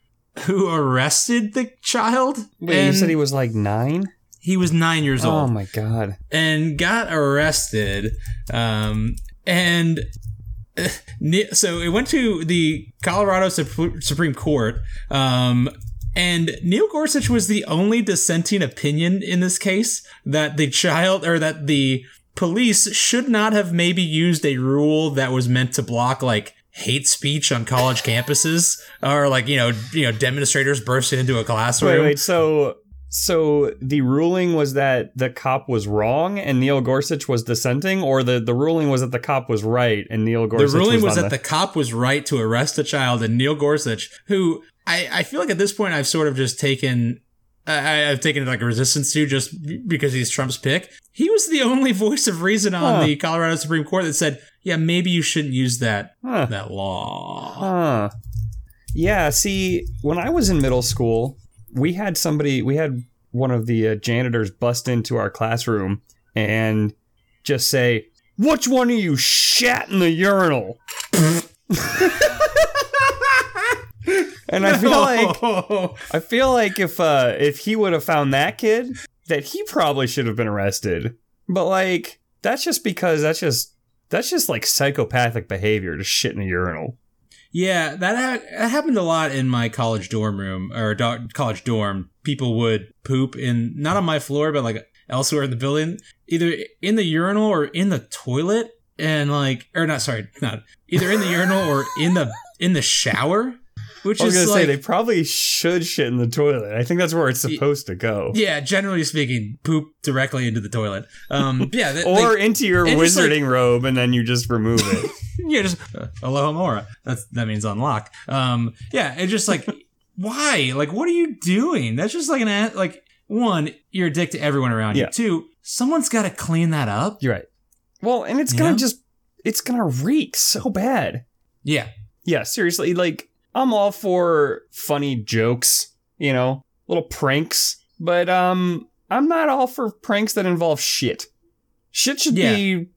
who arrested the child. Wait, you said he was like nine? He was nine years old. Oh my god. and got arrested. Um, and uh, so it went to the Colorado Sup- Supreme Court. Um, and Neil Gorsuch was the only dissenting opinion in this case that the child or that the police should not have maybe used a rule that was meant to block like hate speech on college campuses or like you know you know demonstrators bursting into a classroom. Wait, wait. So, so the ruling was that the cop was wrong and Neil Gorsuch was dissenting, or the the ruling was that the cop was right and Neil Gorsuch the ruling was on that the cop was right to arrest a child, and Neil Gorsuch, who I, I feel like at this point I've sort of just taken. I, I've taken like a resistance to just because he's Trump's pick. He was the only [LAUGHS] voice of reason on Huh. the Colorado Supreme Court that said, "Yeah, maybe you shouldn't use that Huh. that law." Huh. Yeah, see, when I was in middle school, we had somebody, we had one of the uh, janitors bust into our classroom and just say, Which one of you shat in the urinal? [LAUGHS] and I feel like I feel like if uh if he would have found that kid, that he probably should have been arrested. But like that's just because that's just that's just like psychopathic behavior to shit in a urinal. Yeah, that, ha- that happened a lot in my college dorm room or do- college dorm. People would poop in not on my floor, but like elsewhere in the building, either in the urinal or in the toilet, and like, or not, sorry, not either in the urinal or in the in the shower, which I was is gonna like, say they probably should shit in the toilet. I think that's where it's supposed to go. yeah, generally speaking, poop directly into the toilet. Um, [LAUGHS] yeah, Or they- into your just, like- wizarding robe and then you just remove it. [LAUGHS] yeah, just uh, alohomora. That's that means unlock. Um, yeah, it's just like [LAUGHS] why? Like, what are you doing? That's just like an like one. You're a dick to everyone around Yeah. you. Two, someone's got to clean that up. You're right. Well, and it's You gonna know? just it's gonna reek so bad. Yeah, Yeah, seriously, like I'm all for funny jokes, you know, little pranks, but um I'm not all for pranks that involve shit. Shit should be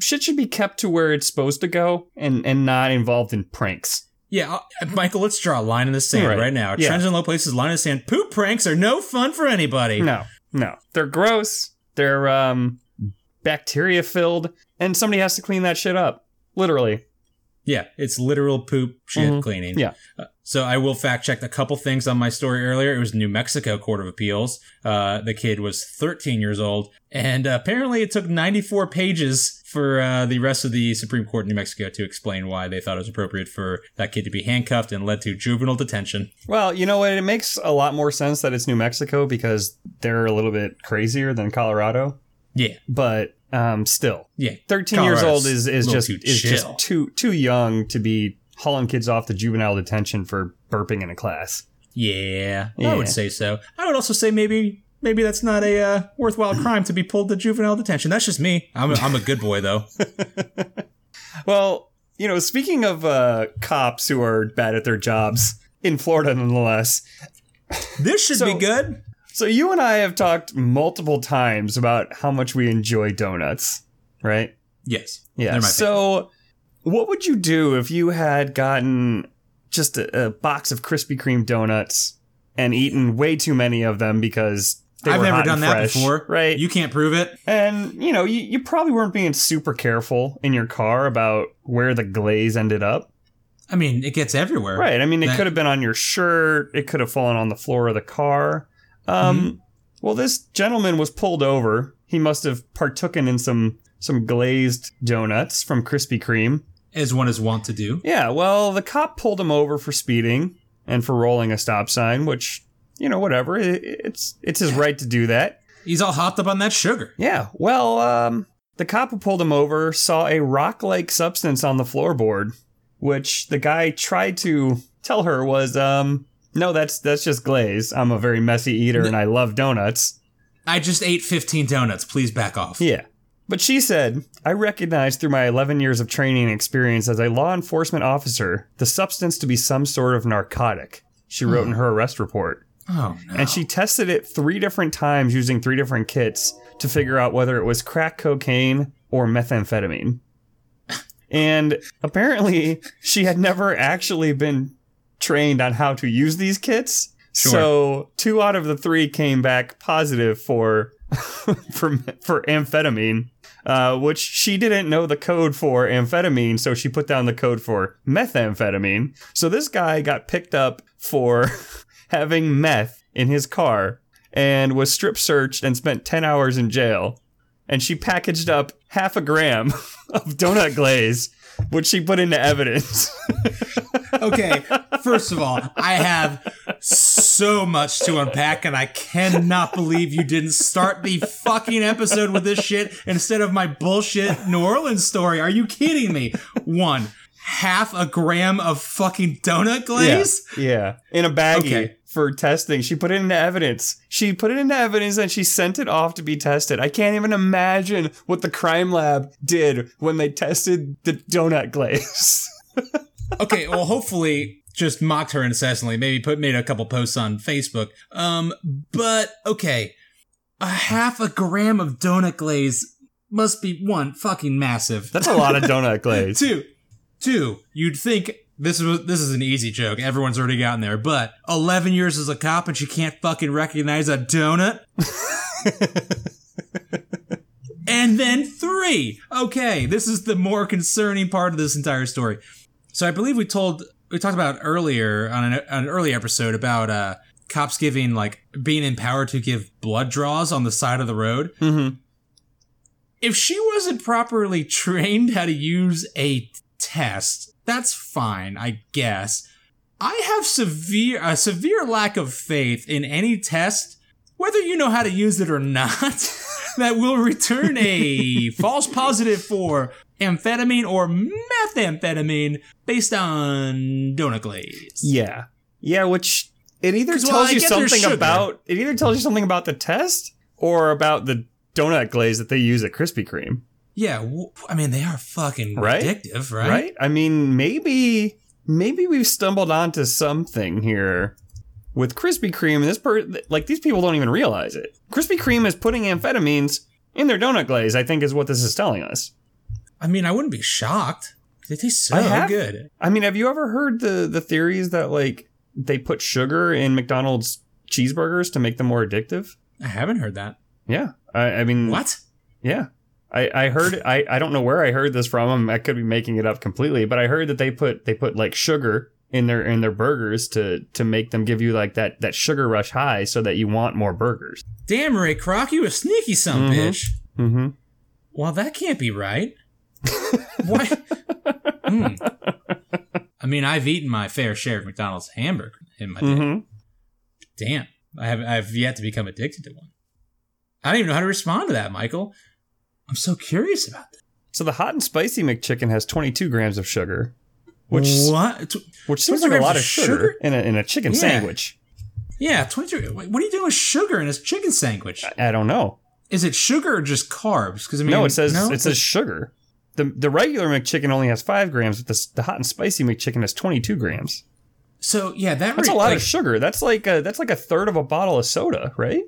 shit should be kept to where it's supposed to go and and not involved in pranks. yeah. uh, Michael, let's draw a line in the sand Right. right, now. Yeah. Friends in low places, line in the sand. Poop pranks are no fun for anybody. No, no. They're gross. They're um bacteria filled and somebody has to clean that shit up. Literally. Yeah, it's literal poop shit Mhm. cleaning. Yeah. Uh, so I will fact check a couple things on my story earlier. It was New Mexico Court of Appeals. Uh, the kid was 13 years old, and apparently it took 94 pages for uh, the rest of the Supreme Court in New Mexico to explain why they thought it was appropriate for that kid to be handcuffed and led to juvenile detention. Well, you know what? It makes a lot more sense that it's New Mexico because they're a little bit crazier than Colorado. Yeah, But um, still, yeah. 13 years old is, is just too is chill. just too too young to be hauling kids off to juvenile detention for burping in a class. Yeah, I would say so. I would also say maybe maybe that's not a uh, worthwhile [CLEARS THROAT] crime to be pulled to juvenile detention. That's just me. I'm a, I'm a good boy though. [LAUGHS] [LAUGHS] Well, you know, speaking of uh, cops who are bad at their jobs in Florida, nonetheless. This should So- be good. So you and I have talked multiple times about how much we enjoy donuts, right? Yes. Yeah. So, what would you do if you had gotten just a, a box of Krispy Kreme donuts and eaten way too many of them because they I've were never hot done that fresh, before. right? You can't prove it. and you know, you, you probably weren't being super careful in your car about where the glaze ended up, I mean, it gets everywhere. right? I mean, it could have been on your shirt, it could have fallen on the floor of the car. Um, Mm-hmm. well, this gentleman was pulled over. He must have partaken in some some glazed donuts from Krispy Kreme. As one is wont to do. Yeah, well, the cop pulled him over for speeding and for rolling a stop sign, which you know, whatever. It, it's it's his right to do that. He's all hopped up on that sugar. Yeah. Well, um, the cop who pulled him over saw a rock-like substance on the floorboard, which the guy tried to tell her was um. No, that's that's just glaze. I'm a very messy eater and I love donuts. I just ate 15 donuts. Please back off. Yeah. But she said, I recognize through my 11 years of training and experience as a law enforcement officer the substance to be some sort of narcotic, she wrote in hmm. her arrest report. Oh, no. And she tested it three different times using three different kits to figure out whether it was crack cocaine or methamphetamine. And apparently, she had never actually been trained on how to use these kits. Sure. So two out of the three came back positive for [LAUGHS] for for amphetamine, uh, which she didn't know the code for amphetamine, so she put down the code for methamphetamine. So this guy got picked up for [LAUGHS] having meth in his car and was strip searched and spent ten hours in jail. And she packaged up half a gram [LAUGHS] of donut glaze, which she put into evidence. [LAUGHS] Okay, first of all, I have so much to unpack, and I cannot believe you didn't start the fucking episode with this shit instead of my bullshit New Orleans story. Are you kidding me? One, half a gram of fucking donut glaze? Yeah, yeah. in a baggie Okay. For testing. She put it into evidence. She put it into evidence and she sent it off to be tested. I can't even imagine what the crime lab did when they tested the donut glaze. [LAUGHS] okay, well, hopefully just mocked her incessantly. Maybe put made a couple posts on Facebook. Um, but okay, a half a gram of donut glaze must be one fucking massive. That's a lot of donut [LAUGHS] glaze. two, two. You'd think this was this is an easy joke. Everyone's already gotten there. But eleven years as a cop and she can't fucking recognize a donut. [LAUGHS] and then three. Okay, this is the more concerning part of this entire story. So I believe we told we talked about earlier on an, an early episode about uh, cops giving like being empowered to give blood draws on the side of the road. Mhm. If she wasn't properly [LAUGHS] trained how to use a test, that's fine, I guess. I have severe a severe lack of faith in any test, whether you know how to use it or not, [LAUGHS] that will return a [LAUGHS] false positive for amphetamine or methamphetamine based on donut glaze. Yeah. Yeah, which it either tells well, you something about it either tells you something about the test or about the donut glaze that they use at Krispy Kreme. Yeah, w- I mean they are fucking Right? addictive, right? right? I mean, maybe maybe we've stumbled onto something here with Krispy Kreme. This per like these people don't even realize it. Krispy Kreme is putting amphetamines in their donut glaze. I think is what this is telling us. I mean, I wouldn't be shocked. They taste so I have- good. I mean, have you ever heard the the theories that like they put sugar in McDonald's cheeseburgers to make them more addictive? I haven't heard that. Yeah, I, I mean, What? Yeah. I, I heard I, I don't know where I heard this from. I could be making it up completely, but I heard that they put they put like sugar in their in their burgers to to make them give you like that that sugar rush high so that you want more burgers. Damn, Ray Kroc, you a sneaky son Mhm. bitch. Mm-hmm. Well, that can't be right. Why? [LAUGHS] Hmm. I mean, I've eaten my fair share of McDonald's hamburger in my day. Mm-hmm. Damn, I have I've yet to become addicted to one. I don't even know how to respond to that, Michael. I'm so curious about that. So the hot and spicy McChicken has 22 grams of sugar, which what? which seems like a lot of sugar, sugar? in a in a chicken Yeah. sandwich. Yeah, 22. What are you doing with sugar in a chicken sandwich? I don't know. Is it sugar or just carbs? Because I mean, no, it says no? it says sugar. The the regular McChicken only has five grams, but the, the hot and spicy McChicken has 22 grams. so. Yeah, that That's re- a lot like, of sugar. That's like a, that's like a third of a bottle of soda, right?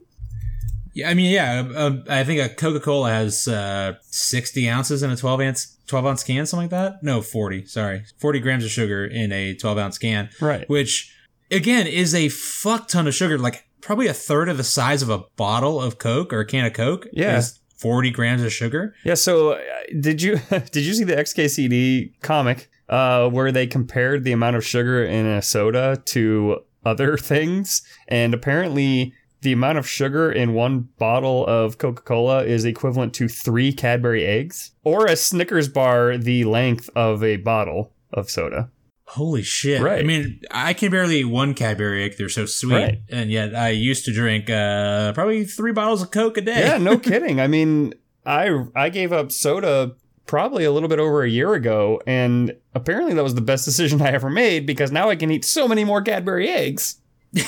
Yeah, I mean, yeah, uh, I think a Coca Cola has uh, 60 ounces in a 12 ounce 12 ounce can, something like that. No, 40. Sorry, 40 grams of sugar in a 12 ounce can, Right. which again is a fuck ton of sugar. Like probably a third of the size of a bottle of Coke or a can of Coke. Yeah. is 40 grams of sugar. Yeah. So, uh, did you [LAUGHS] did you see the XKCD comic uh, where they compared the amount of sugar in a soda to other [LAUGHS] things, and apparently the amount of sugar in one bottle of Coca Cola is equivalent to three Cadbury eggs, or a Snickers bar the length of a bottle of soda. Holy shit! Right. I mean, I can barely eat one Cadbury egg. They're so sweet, Right. and yet I used to drink uh, probably three bottles of Coke a day. Yeah, no [LAUGHS] kidding. I mean, I I gave up soda probably a little bit over a year ago, and apparently that was the best decision I ever made because now I can eat so many more Cadbury eggs. [LAUGHS]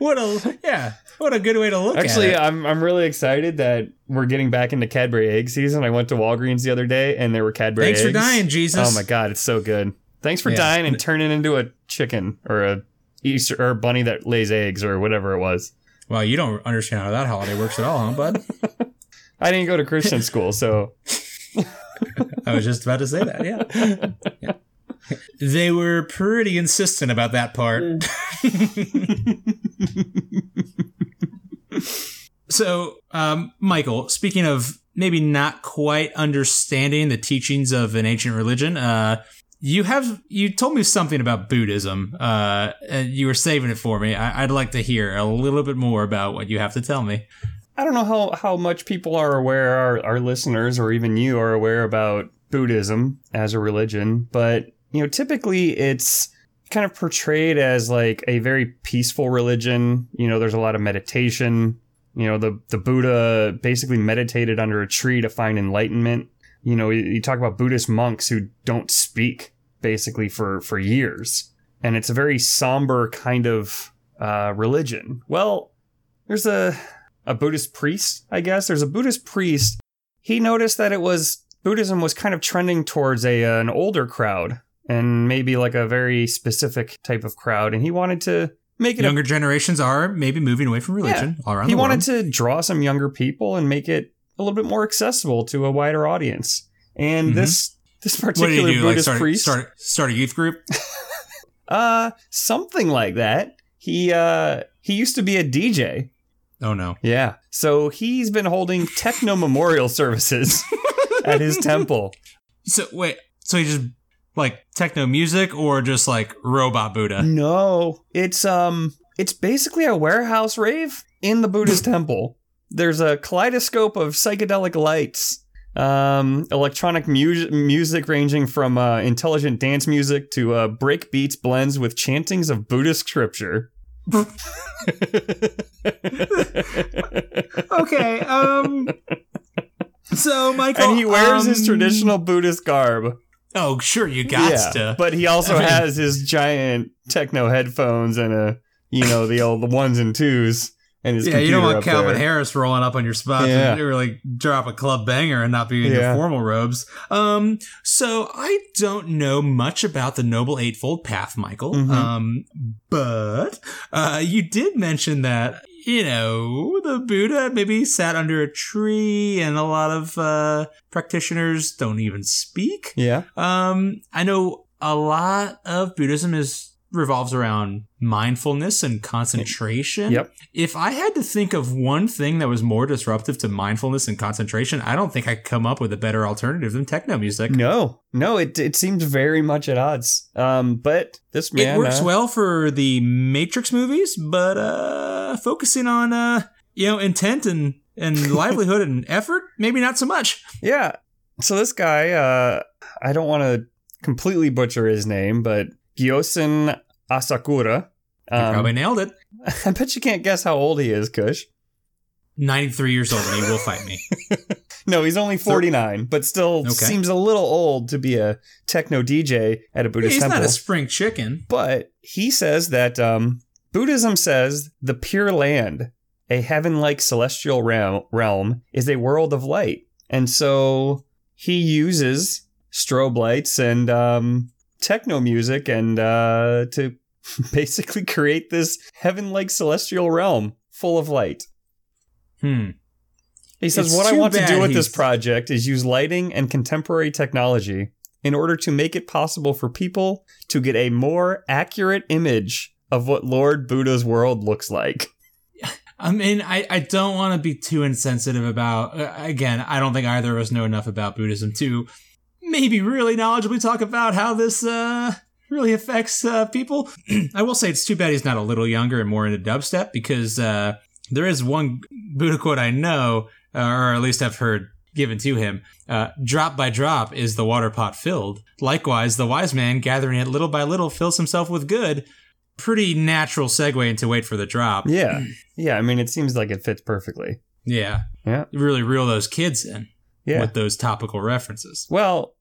What a yeah! What a good way to look Actually, at it. I'm I'm really excited that we're getting back into Cadbury egg season. I went to Walgreens the other day and there were Cadbury eggs. Thanks for dying, Jesus. Oh my god, it's so good. Thanks for Yeah. dying and turning into a chicken or a Easter or a bunny that lays eggs or whatever it was. Well, you don't understand how that holiday works at all, huh, bud? [LAUGHS] I didn't go to Christian school, so [LAUGHS] I was just about to say that. Yeah. yeah. [LAUGHS] They were pretty insistent about that part. [LAUGHS] so, um, Michael, speaking of maybe not quite understanding the teachings of an ancient religion, uh, you have you told me something about Buddhism, uh, and you were saving it for me. I, I'd like to hear a little bit more about what you have to tell me. I don't know how, how much people are aware, our, our listeners or even you are aware about Buddhism as a religion, but you know, typically it's kind of portrayed as like a very peaceful religion. You know, there's a lot of meditation. You know, the the Buddha basically meditated under a tree to find enlightenment. You know, you, you talk about Buddhist monks who don't speak basically for for years, and it's a very somber kind of uh, religion. Well, there's a a Buddhist priest, I guess. There's a Buddhist priest. He noticed that it was Buddhism was kind of trending towards a an older crowd and maybe like a very specific type of crowd, and he wanted to make it. Younger a, generations are maybe moving away from religion yeah, all around He wanted to draw some younger people and make it a little bit more accessible to a wider audience. And mm-hmm. this this particular he do? Buddhist like start, priest start start a youth group. [LAUGHS] uh, something like that. He uh he used to be a DJ. Oh no. Yeah. So he's been holding techno memorial services [LAUGHS] at his temple. So wait, so he just like techno music or just like robot Buddha? No, it's um, it's basically a warehouse rave in the Buddhist [LAUGHS] temple. There's a kaleidoscope of psychedelic lights, um, electronic mu- music ranging from uh, intelligent dance music to uh, break beats blends with chantings of Buddhist scripture. [LAUGHS] okay. Um. So Michael, and he wears um, his traditional Buddhist garb. Oh, sure, you got yeah, to. But he also [LAUGHS] I mean, has his giant techno headphones and a you know the old the ones and twos. And his yeah, you don't want Calvin there. Harris rolling up on your spot yeah. to really drop a club banger and not be in yeah. your formal robes. Um, so I don't know much about the Noble Eightfold Path, Michael. Mm-hmm. Um, but uh, you did mention that you know, the Buddha maybe sat under a tree and a lot of uh, practitioners don't even speak. Yeah. Um, I know a lot of Buddhism is revolves around mindfulness and concentration. Yep. If I had to think of one thing that was more disruptive to mindfulness and concentration, I don't think I could come up with a better alternative than techno music. No, no, it it seems very much at odds. Um, but this man it works uh, well for the Matrix movies, but uh, focusing on uh, you know, intent and and [LAUGHS] livelihood and effort, maybe not so much. Yeah. So this guy, uh, I don't want to completely butcher his name, but Gyoshin Asakura. Um, you probably nailed it. [LAUGHS] I bet you can't guess how old he is, Kush. 93 years old and he will fight me. [LAUGHS] no, he's only 49, but still okay. seems a little old to be a techno DJ at a Buddhist he's temple. He's not a spring chicken. But he says that um, Buddhism says the pure land, a heaven like celestial realm, realm, is a world of light. And so he uses strobe lights and um, techno music and uh, to [LAUGHS] basically create this heaven like celestial realm full of light. Hmm. He says, it's What I want to do with this project is use lighting and contemporary technology in order to make it possible for people to get a more accurate image of what Lord Buddha's world looks like. [LAUGHS] I mean, I, I don't want to be too insensitive about, uh, again, I don't think either of us know enough about Buddhism to maybe really knowledgeably talk about how this uh, really affects uh, people. [CLEARS THROAT] I will say it's too bad he's not a little younger and more into dubstep because uh, there is one Buddha quote I know, uh, or at least I've heard given to him. Uh, drop by drop is the water pot filled. Likewise, the wise man gathering it little by little fills himself with good. Pretty natural segue into wait for the drop. Yeah. Yeah. I mean, it seems like it fits perfectly. Yeah. Yeah. You really reel those kids in yeah. with those topical references. Well,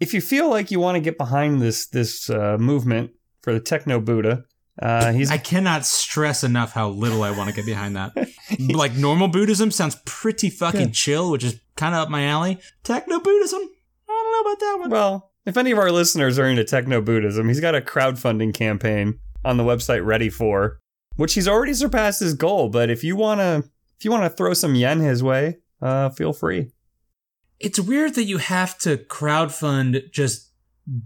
if you feel like you want to get behind this this uh, movement for the techno Buddha, uh, he's. I cannot stress enough how little I want to get behind that. [LAUGHS] like normal Buddhism sounds pretty fucking yeah. chill, which is kind of up my alley. Techno Buddhism, I don't know about that one. Well, if any of our listeners are into techno Buddhism, he's got a crowdfunding campaign on the website Readyfor, which he's already surpassed his goal. But if you wanna, if you wanna throw some yen his way, uh, feel free. It's weird that you have to crowdfund just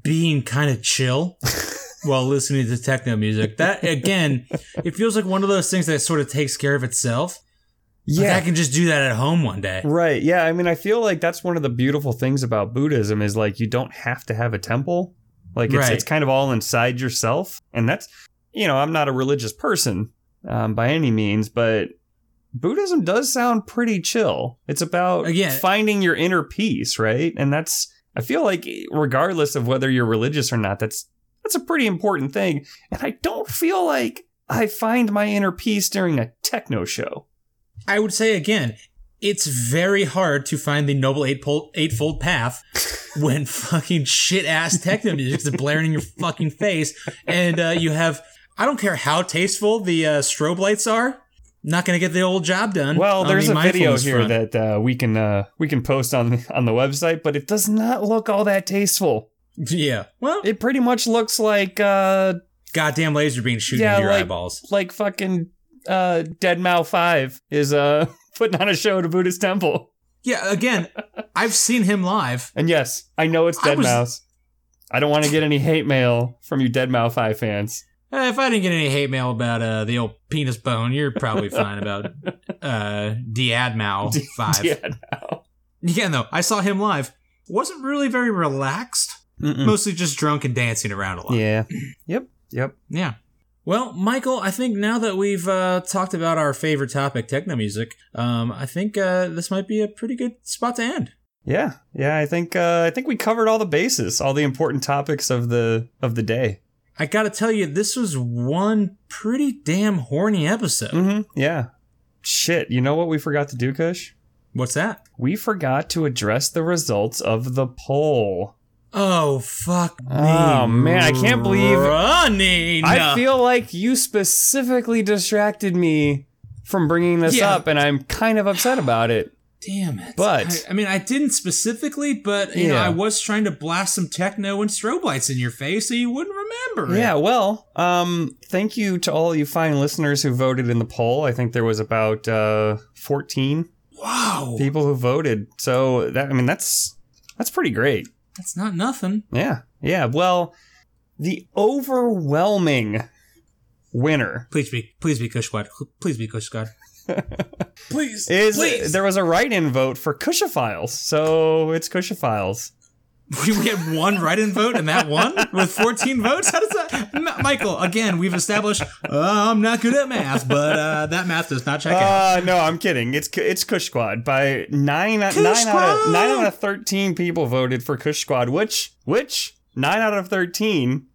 being kind of chill [LAUGHS] while listening to techno music. That again, it feels like one of those things that sort of takes care of itself. Like I can just do that at home one day. Right. Yeah. I mean, I feel like that's one of the beautiful things about Buddhism is like you don't have to have a temple. Like it's, Right. it's kind of all inside yourself. And that's, you know, I'm not a religious person um, by any means, but Buddhism does sound pretty chill. It's about Again- finding your inner peace, right? And that's, I feel like regardless of whether you're religious or not, that's, that's a pretty important thing. And I don't feel like I find my inner peace during a techno show. I would say again, it's very hard to find the noble eightfold, eightfold path [LAUGHS] when fucking shit ass techno music is blaring in your fucking face, and uh, you have I don't care how tasteful the uh, strobe lights are, not gonna get the old job done. Well, there's the a video here front. that uh, we can uh, we can post on on the website, but it does not look all that tasteful. [LAUGHS] yeah. Well, It pretty much looks like uh, goddamn laser beam shooting Yeah, your like- eyeballs. like fucking uh, Dead Mao Five is uh, [LAUGHS] putting on a show at a Buddhist temple. Yeah. Again, [LAUGHS] I've seen him live. And yes, I know it's I Dead was- Mouse. I don't want to get any hate mail from you Dead Mao Five fans. Uh, if I didn't get any hate mail about uh, the old penis bone, you're probably fine about [LAUGHS] uh, Diadmau [LAUGHS] five. Dead Mao. Again, though, I saw him live. Wasn't really very relaxed. Mm-mm. Mostly just drunk and dancing around a lot. Yeah. Yep. Yep. Yeah. Well, Michael, I think now that we've uh, talked about our favorite topic, techno music, um, I think uh, this might be a pretty good spot to end. Yeah. Yeah. I think uh, I think we covered all the bases, all the important topics of the of the day. I gotta tell you, this was one pretty damn horny episode. Mm-hmm. Yeah. Shit. You know what we forgot to do, Kush? What's that? We forgot to address the results of the poll. Oh fuck me! Oh, man, I can't believe- running. I feel like you specifically distracted me from bringing this Yeah. up, and I'm kind of upset about it. Damn it! But- I, I mean, I didn't specifically, but you know, I was trying to blast some techno and strobe lights in your face so you wouldn't remember. it. Yeah, well, um, thank you to all you fine listeners who voted in the poll. I think there was about uh, 14 Wow. people who voted. So that I mean that's that's pretty great. That's not nothing. Yeah. Yeah. Well, the overwhelming winner Please be, please be Kush Squad. Please be Kush Squad. [LAUGHS] please, is please. there was a write-in vote for Kushophiles. So it's Kushophiles. we we had one write-in vote and that one with 14 votes. How does that, M- Michael? Again, we've established uh, I'm not good at math, but uh, that math does not check out. Uh, no, I'm kidding. It's it's Kush Squad by nine nine Kush out of nine out of thirteen people voted for Kush Squad, which which nine out of thirteen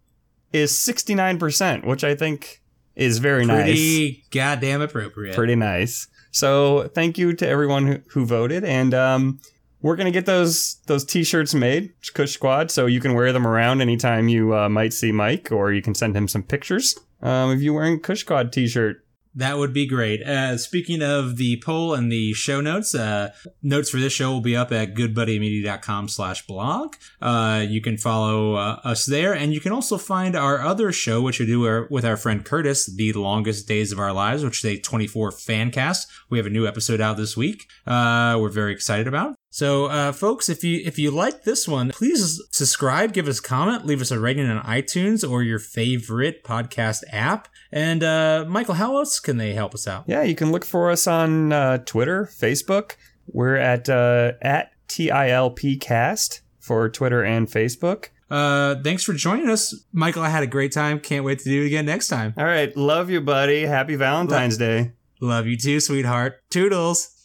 is sixty nine percent, which I think is very nice. Pretty goddamn appropriate. Pretty nice. So thank you to everyone who, who voted, and um, we're gonna get those those t-shirts made, Kush Squad, so you can wear them around anytime you uh, might see Mike, or you can send him some pictures. Um, if you're wearing a Kush Squad t-shirt, That would be great. Uh, speaking of the poll and the show notes, uh, notes for this show will be up at goodbuddymedia.com slash blog. Uh, you can follow uh, us there, and you can also find our other show, which we do with our friend Curtis, The Longest Days of Our Lives, which is a 24 fan cast. We have a new episode out this week. Uh, we're very excited about. So, uh, folks, if you if you like this one, please subscribe, give us a comment, leave us a rating on iTunes or your favorite podcast app. And uh, Michael, how else can they help us out? Yeah, you can look for us on uh, Twitter, Facebook. We're at uh, at TILPcast for Twitter and Facebook. Uh, thanks for joining us, Michael. I had a great time. Can't wait to do it again next time. All right, love you, buddy. Happy Valentine's Day. Love you too, sweetheart. Toodles.